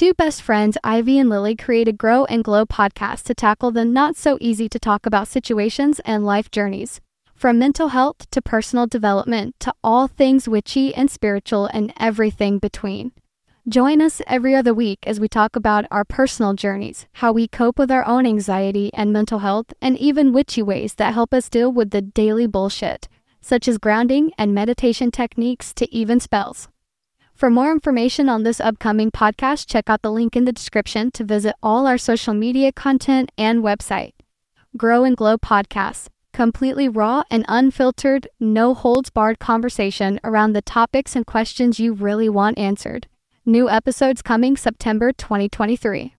Two best friends, Ivy and Lily, created Grow and Glow podcast to tackle the not so easy to talk about situations and life journeys. From mental health to personal development to all things witchy and spiritual and everything between. Join us every other week as we talk about our personal journeys, how we cope with our own anxiety and mental health, and even witchy ways that help us deal with the daily bullshit, such as grounding and meditation techniques to even spells. For more information on this upcoming podcast, check out the link in the description to visit all our social media content and website. Grow and Glow Podcast, completely raw and unfiltered, no holds barred conversation around the topics and questions you really want answered. New episodes coming September 2023.